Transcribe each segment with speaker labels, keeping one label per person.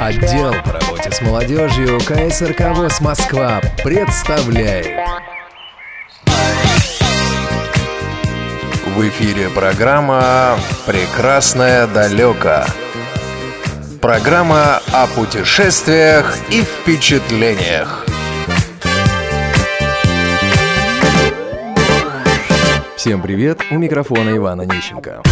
Speaker 1: Отдел по работе с молодежью КСРК ВОЗ Москва представляет. В эфире программа «Прекрасное далеко». Программа о путешествиях и впечатлениях. Всем привет, у микрофона Ивана Нищенко.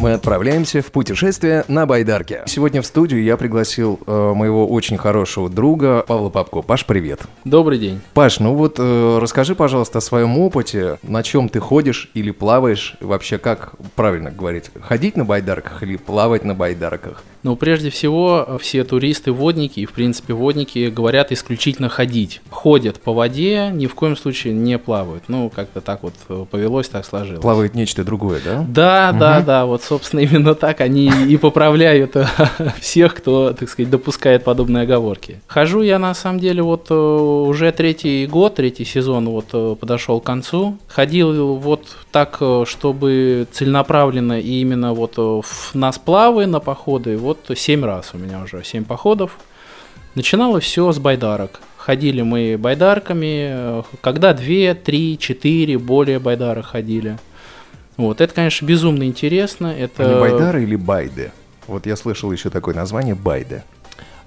Speaker 1: Мы отправляемся в путешествие на Байдарке. Сегодня в студию я пригласил э, моего очень хорошего друга Павла Попко. Паш, привет.
Speaker 2: Добрый день.
Speaker 1: Паш, ну вот э, расскажи, пожалуйста, о своем опыте, на чем ты ходишь или плаваешь, вообще как правильно говорить, ходить на байдарках или плавать на байдарках?
Speaker 2: Ну, прежде всего, все туристы, водники и, в принципе, водники говорят исключительно ходить. Ходят по воде, ни в коем случае не плавают. Ну, как-то так вот э, повелось, так сложилось.
Speaker 1: Плавает нечто другое, да?
Speaker 2: Да, угу. да, да. Вот, собственно, именно так они и поправляют э, всех, кто, так сказать, допускает подобные оговорки. Хожу я, на самом деле, вот э, уже третий год, третий сезон вот подошел к концу. Ходил вот так, чтобы целенаправленно и именно вот на сплавы, на походы, вот 7 раз у меня уже, 7 походов. Начиналось все с байдарок. Ходили мы байдарками, когда 2, 3, 4 более байдары ходили. Вот, это, конечно, безумно интересно. Это...
Speaker 1: Не байдары или байды? Вот я слышал еще такое название байды.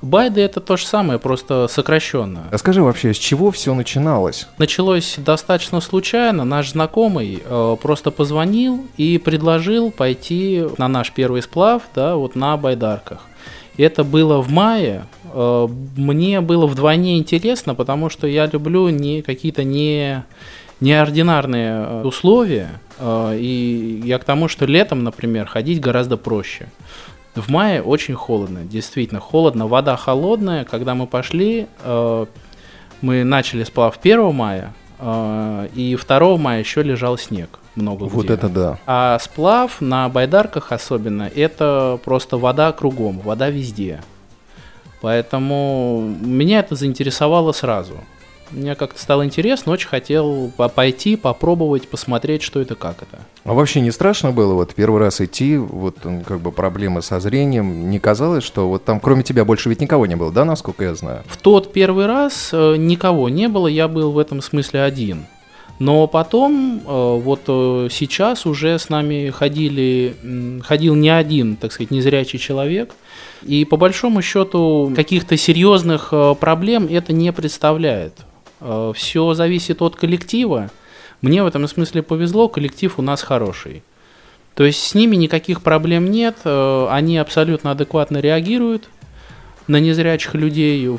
Speaker 2: Байды это то же самое, просто сокращенно.
Speaker 1: А скажи вообще, с чего все начиналось?
Speaker 2: Началось достаточно случайно. Наш знакомый э, просто позвонил и предложил пойти на наш первый сплав, да, вот на байдарках. Это было в мае. Э, мне было вдвойне интересно, потому что я люблю не какие-то не неординарные э, условия. Э, и я к тому, что летом, например, ходить гораздо проще. В мае очень холодно, действительно холодно, вода холодная. Когда мы пошли, э, мы начали сплав 1 мая, э, и 2 мая еще лежал снег много
Speaker 1: Вот
Speaker 2: где.
Speaker 1: это да.
Speaker 2: А сплав на байдарках особенно, это просто вода кругом, вода везде. Поэтому меня это заинтересовало сразу мне как-то стало интересно, очень хотел пойти, попробовать, посмотреть, что это, как это.
Speaker 1: А вообще не страшно было вот первый раз идти, вот как бы проблемы со зрением, не казалось, что вот там кроме тебя больше ведь никого не было, да, насколько я знаю?
Speaker 2: В тот первый раз э, никого не было, я был в этом смысле один. Но потом, э, вот э, сейчас уже с нами ходили, ходил не один, так сказать, незрячий человек. И по большому счету каких-то серьезных проблем это не представляет. Э, Все зависит от коллектива. Мне в этом смысле повезло, коллектив у нас хороший. То есть с ними никаких проблем нет, э, они абсолютно адекватно реагируют на незрячих людей,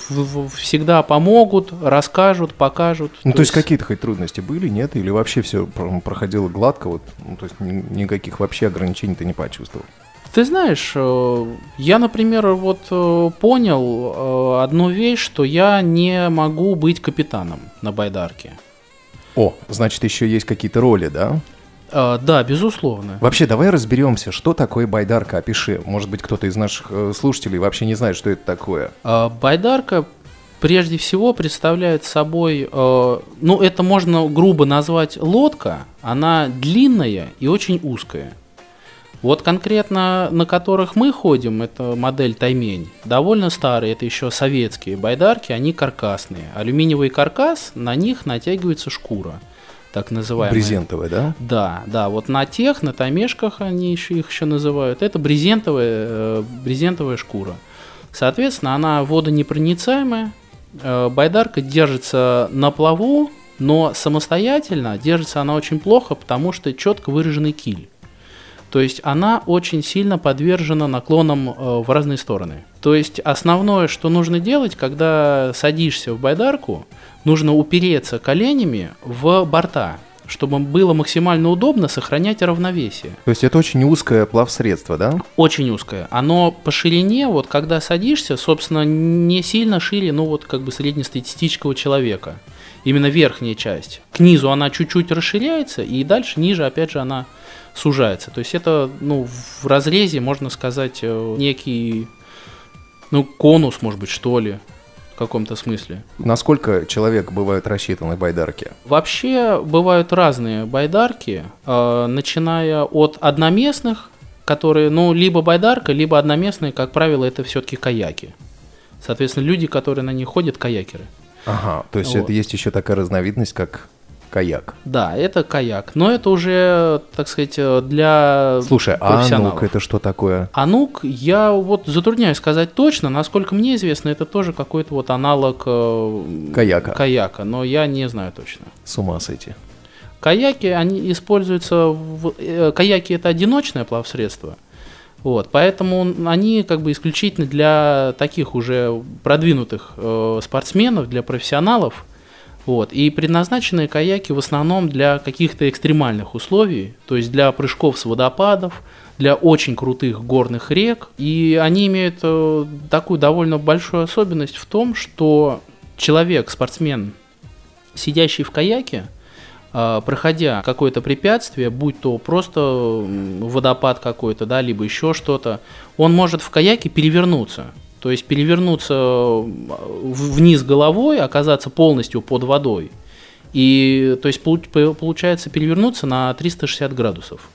Speaker 2: всегда помогут, расскажут, покажут.
Speaker 1: Ну, то, то есть, есть какие-то хоть трудности были, нет? Или вообще все проходило гладко, вот, ну, то есть никаких вообще ограничений ты не почувствовал?
Speaker 2: Ты знаешь, э, я, например, вот э, понял э, одну вещь, что я не могу быть капитаном на байдарке.
Speaker 1: О, значит, еще есть какие-то роли, да?
Speaker 2: да, безусловно.
Speaker 1: Вообще, давай разберемся, что такое байдарка, опиши. Может быть, кто-то из наших слушателей вообще не знает, что это такое.
Speaker 2: байдарка прежде всего представляет собой, ну, это можно грубо назвать лодка, она длинная и очень узкая. Вот конкретно на которых мы ходим, это модель Таймень, довольно старые, это еще советские байдарки, они каркасные. Алюминиевый каркас, на них натягивается шкура так называемая.
Speaker 1: Брезентовая, да?
Speaker 2: Да, да. Вот на тех, на таймешках они еще их еще называют. Это брезентовая, э, брезентовая шкура. Соответственно, она водонепроницаемая. Э, байдарка держится на плаву, но самостоятельно держится она очень плохо, потому что четко выраженный киль. То есть она очень сильно подвержена наклонам э, в разные стороны. То есть основное, что нужно делать, когда садишься в байдарку, нужно упереться коленями в борта, чтобы было максимально удобно сохранять равновесие.
Speaker 1: То есть это очень узкое плавсредство, да?
Speaker 2: Очень узкое. Оно по ширине, вот когда садишься, собственно, не сильно шире, ну вот как бы среднестатистического человека. Именно верхняя часть. К низу она чуть-чуть расширяется, и дальше ниже, опять же, она сужается. То есть это, ну, в разрезе, можно сказать, э, некий, ну, конус, может быть, что ли, в каком-то смысле.
Speaker 1: Насколько человек бывают рассчитаны байдарки?
Speaker 2: Вообще бывают разные байдарки, э, начиная от одноместных, которые, ну, либо байдарка, либо одноместные, как правило, это все-таки каяки. Соответственно, люди, которые на них ходят, каякеры.
Speaker 1: Ага, то есть
Speaker 2: Вот.
Speaker 1: это есть еще такая разновидность, как каяк.
Speaker 2: Да, это каяк. Но это уже, так сказать, для
Speaker 1: Слушай, а анук это что такое?
Speaker 2: Анук, я вот затрудняюсь сказать точно, насколько мне известно, это тоже какой-то вот аналог э,
Speaker 1: Каяка.
Speaker 2: каяка, но я не знаю точно.
Speaker 1: С ума сойти.
Speaker 2: Каяки, они используются, в, э, каяки это одиночное плавсредство, вот, поэтому они как бы исключительно для таких уже продвинутых э, спортсменов, для профессионалов, вот, и предназначены каяки в основном для каких-то экстремальных условий, то есть для прыжков с водопадов, для очень крутых горных рек, и они имеют э, такую довольно большую особенность в том, что человек, спортсмен, сидящий в каяке, а, проходя какое-то препятствие, будь то просто водопад какой-то, да, либо еще что-то, он может в каяке перевернуться. То есть перевернуться в- вниз головой, оказаться полностью под водой. И то есть получ- по- получается перевернуться на 360 градусов.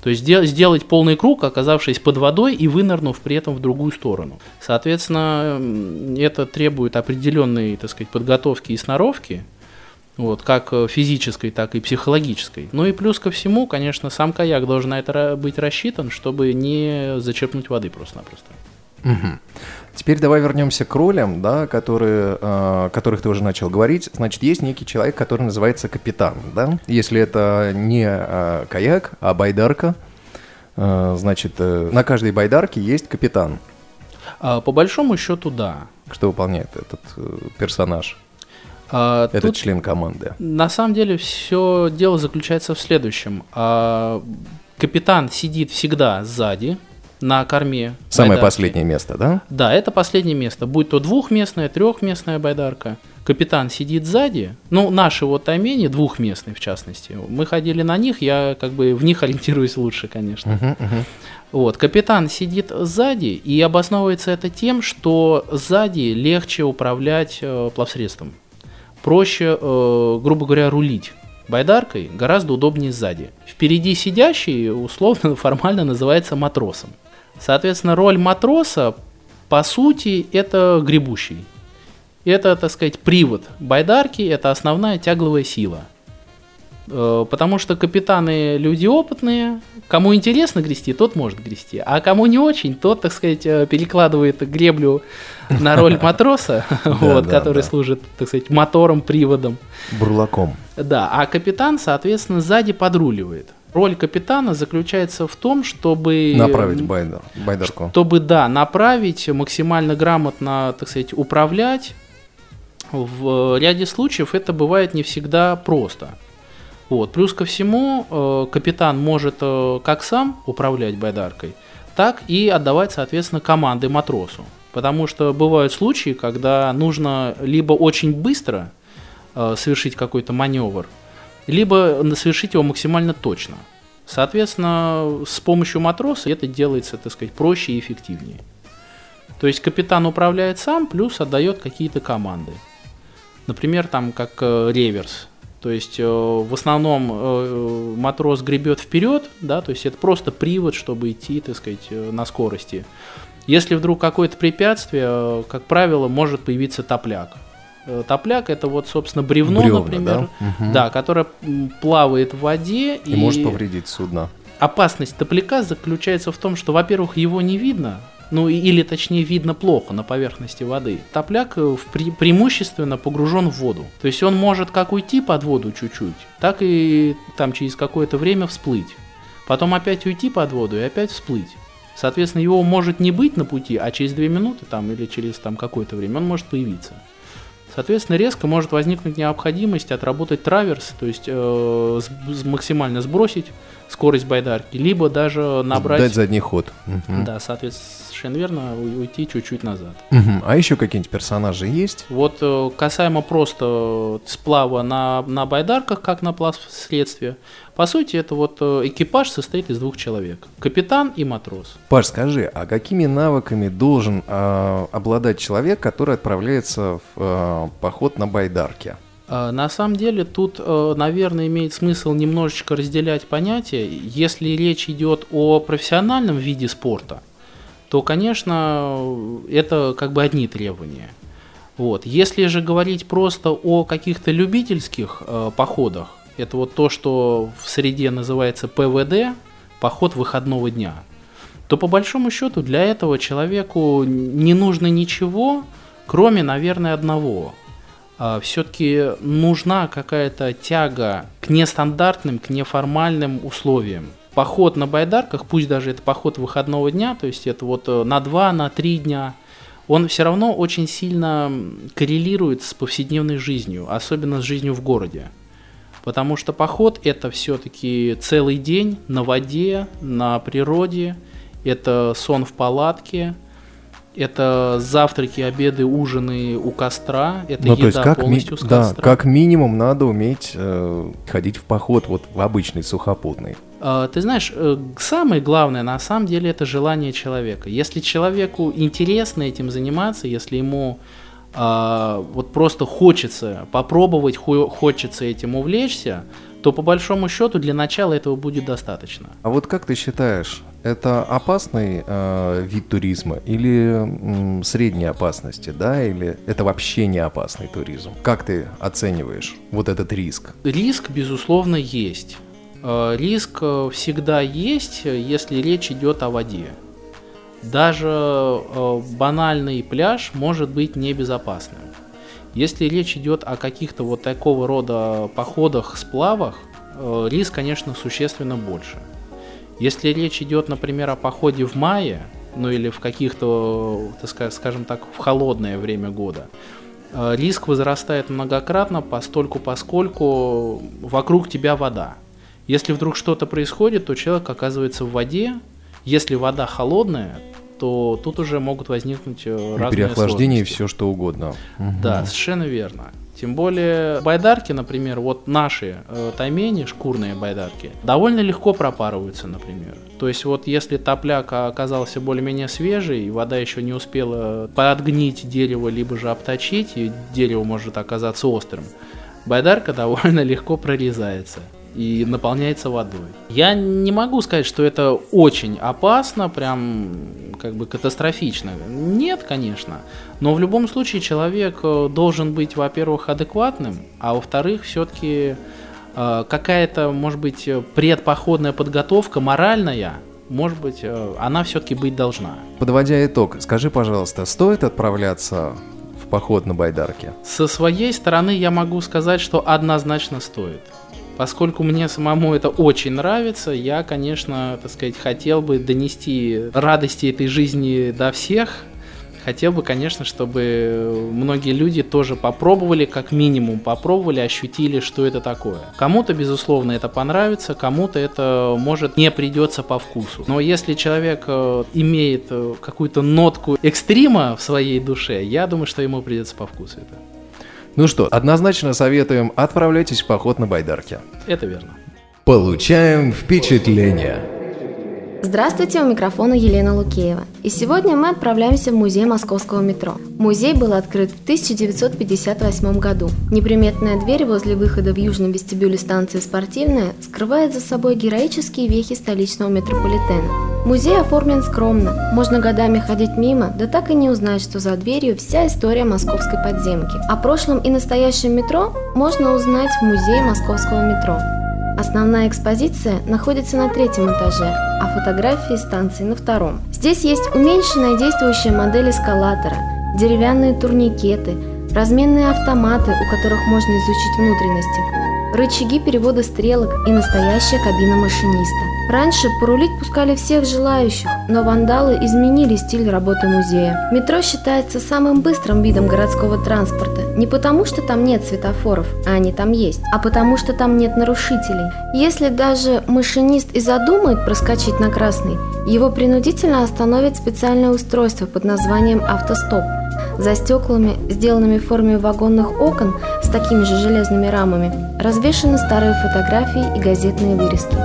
Speaker 2: То есть дел- сделать полный круг, оказавшись под водой и вынырнув при этом в другую сторону. Соответственно, это требует определенной, так сказать, подготовки и сноровки, вот, как э, физической, так и психологической. Ну и плюс ко всему, конечно, сам каяк должен на это быть рассчитан, чтобы не зачерпнуть воды просто-напросто.
Speaker 1: Мгм. Теперь давай вернемся к ролям, да, которые, э, о которых ты уже начал говорить. Значит, есть некий человек, который называется капитан, да? Если это не э, каяк, а байдарка, э, значит, на каждой байдарке есть капитан.
Speaker 2: А, по большому счету, да.
Speaker 1: Что выполняет этот персонаж,
Speaker 2: А,
Speaker 1: этот
Speaker 2: тут
Speaker 1: член команды?
Speaker 2: На самом деле все дело заключается в следующем. А, Капитан сидит всегда сзади, на корме.
Speaker 1: Самое
Speaker 2: байдарки.
Speaker 1: последнее место, да?
Speaker 2: Да, это последнее место. Будь то двухместная, трехместная байдарка. Капитан сидит сзади. Ну, наши вот таймени, двухместные в частности. Мы ходили на них, я как бы в них ориентируюсь лучше, конечно.
Speaker 1: Мгм, мгм.
Speaker 2: Вот, капитан сидит сзади, и обосновывается это тем, что сзади легче управлять э, плавсредством. Проще, э, грубо говоря, рулить. Байдаркой гораздо удобнее сзади. Впереди сидящий, условно, формально называется матросом. Соответственно, роль матроса, по сути, это гребущий. Это, так сказать, привод байдарки, это основная тягловая сила. Э, Потому что капитаны люди опытные, кому интересно грести, тот может грести, а кому не очень, тот, так сказать, э, перекладывает греблю на роль матроса, вот, который служит, так сказать, мотором, приводом.
Speaker 1: Бурлаком.
Speaker 2: Да, а капитан, соответственно, сзади подруливает. Роль капитана заключается в том, чтобы...
Speaker 1: Направить байдар, байдарку.
Speaker 2: Чтобы, да, направить, максимально грамотно, так сказать, управлять. В ряде случаев это бывает не всегда просто. Вот. Плюс ко всему, э, капитан может э, как сам управлять байдаркой, так и отдавать, соответственно, команды матросу. Потому что бывают случаи, когда нужно либо очень быстро э, совершить какой-то маневр, либо совершить его максимально точно. Соответственно, с помощью матроса это делается, так сказать, проще и эффективнее. То есть капитан управляет сам, плюс отдает какие-то команды. Например, там как э, реверс. То есть э, в основном э, матрос гребет вперед, да, то есть это просто привод, чтобы идти, так сказать, э, на скорости. Если вдруг какое-то препятствие, э, как правило, может появиться топляк. Э, Топляк это вот, собственно, бревно,
Speaker 1: Бревна,
Speaker 2: например,
Speaker 1: да?
Speaker 2: Да, которое плавает в воде
Speaker 1: И может повредить судно.
Speaker 2: опасность топляка заключается в том, что, во-первых, его не видно, ну и- или точнее видно плохо на поверхности воды. Топляк э, в пре- преимущественно погружен в воду. То есть он может как уйти под воду чуть-чуть, так и там через какое-то время всплыть. Потом опять уйти под воду и опять всплыть. Соответственно, его может не быть на пути, а через 2 минуты там, или через там, какое-то время он может появиться. Соответственно, резко может возникнуть необходимость отработать траверс, то есть э, максимально сбросить скорость байдарки, либо даже набрать,
Speaker 1: Дать задний ход. Мгм.
Speaker 2: да, соответственно, верно, уйти чуть-чуть назад.
Speaker 1: Мгм. А еще какие-нибудь персонажи есть?
Speaker 2: Вот э, касаемо просто сплава на, на байдарках, как на плавсредстве, по сути, это вот э, экипаж состоит из двух человек. Капитан и матрос.
Speaker 1: Паш, скажи, а какими навыками должен а, обладать человек, который отправляется в а, поход на байдарке?
Speaker 2: А, на самом деле тут, э, наверное, имеет смысл немножечко разделять понятия. Если речь идет о профессиональном виде спорта, то, конечно, это как бы одни требования. Вот. Если же говорить просто о каких-то любительских э, походах, это вот то, что в среде называется ПВД, поход выходного дня, то по большому счету для этого человеку не нужно ничего, кроме, наверное, одного. А, Все-таки нужна какая-то тяга к нестандартным, к неформальным условиям. Поход на байдарках, пусть даже это поход выходного дня, то есть это вот э, на два, на три дня, он все равно очень сильно коррелирует с повседневной жизнью, особенно с жизнью в городе. Потому что поход это все-таки целый день на воде, на природе, это сон в палатке, это завтраки, обеды, ужины у костра, это
Speaker 1: ну,
Speaker 2: еда
Speaker 1: то есть как
Speaker 2: полностью
Speaker 1: ми-
Speaker 2: с
Speaker 1: да,
Speaker 2: костра.
Speaker 1: как минимум надо уметь э, ходить в поход вот в обычный сухопутный.
Speaker 2: А, Ты знаешь, э, самое главное на самом деле это желание человека. Если человеку интересно этим заниматься, если ему а, вот просто хочется попробовать, хо- хочется этим увлечься, то по большому счету для начала этого будет достаточно.
Speaker 1: А вот как ты считаешь, это опасный э, вид туризма или м, средней опасности, да, или это вообще не опасный туризм? Как ты оцениваешь вот этот риск?
Speaker 2: Риск, безусловно, есть. Э, Риск э, всегда есть, э, если речь идет о воде. Даже э, банальный пляж может быть небезопасным. Если речь идет о каких-то вот такого рода походах, сплавах, э, риск, конечно, существенно больше. Если речь идет, например, о походе в мае, ну или в каких-то, скажем так, в холодное время года, э, риск возрастает многократно, постольку поскольку вокруг тебя вода. Если вдруг что-то происходит, то человек оказывается в воде. Если вода холодная, то тут уже могут возникнуть э, разные
Speaker 1: переохлаждение и все что угодно.
Speaker 2: Да, совершенно верно. Тем более байдарки, например, вот наши э, таймени, шкурные байдарки, довольно легко пропарываются, например. То есть вот если топляк оказался более-менее свежий, и вода еще не успела подгнить дерево, либо же обточить, и дерево может оказаться острым, байдарка довольно легко прорезается и наполняется водой. Я не могу сказать, что это очень опасно, прям как бы катастрофично. Нет, конечно. Но в любом случае человек э, должен быть, во-первых, адекватным, а во-вторых, все-таки какая-то, может быть, э, предпоходная подготовка моральная, может быть, э, она все-таки быть должна.
Speaker 1: Подводя итог, скажи, пожалуйста, стоит отправляться в поход на байдарке?
Speaker 2: Со своей стороны я могу сказать, что однозначно стоит. Поскольку мне самому это очень нравится, я, конечно, так сказать, хотел бы донести радости этой жизни до всех. Хотел бы, конечно, чтобы многие люди тоже попробовали, как минимум попробовали, ощутили, что это такое. Кому-то, безусловно, это понравится, кому-то это, может, не придется по вкусу. Но если человек э, имеет э, какую-то нотку экстрима в своей душе, я думаю, что ему придется по вкусу это.
Speaker 1: Ну что, однозначно советуем, отправляйтесь в поход на байдарке.
Speaker 2: Это верно.
Speaker 1: Получаем впечатление.
Speaker 3: Здравствуйте, у микрофона Елена Лукеева. И сегодня мы отправляемся в музей московского метро. Музей был открыт в 1958 году. Неприметная дверь возле выхода в южном вестибюле станции «Спортивная» скрывает за собой героические вехи столичного метрополитена. Музей оформлен скромно, можно годами ходить мимо, да так и не узнать, что за дверью вся история московской подземки. О прошлом и настоящем метро можно узнать в музее московского метро. Основная экспозиция находится на третьем этаже, а фотографии станции на втором. Здесь есть уменьшенная действующая модель эскалатора, деревянные турникеты, разменные автоматы, у которых можно изучить внутренности, рычаги перевода стрелок и настоящая кабина машиниста. Раньше порулить пускали всех желающих, но вандалы изменили стиль работы музея. Метро считается самым быстрым видом городского транспорта не потому, что там нет светофоров, а они там есть, а потому, что там нет нарушителей. Если даже машинист и задумает проскочить на красный, его принудительно остановит специальное устройство под названием «автостоп». За стеклами, сделанными в форме вагонных окон с такими же железными рамами, развешаны старые фотографии и газетные вырезки.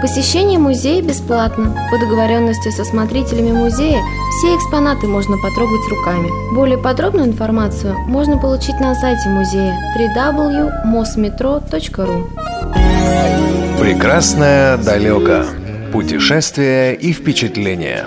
Speaker 3: Посещение музея бесплатно. По договоренности со смотрителями музея Все экспонаты можно потрогать руками. Более подробную информацию можно получить на сайте музея www.mosmetro.ru
Speaker 1: Прекрасное далеко. Путешествия и впечатления.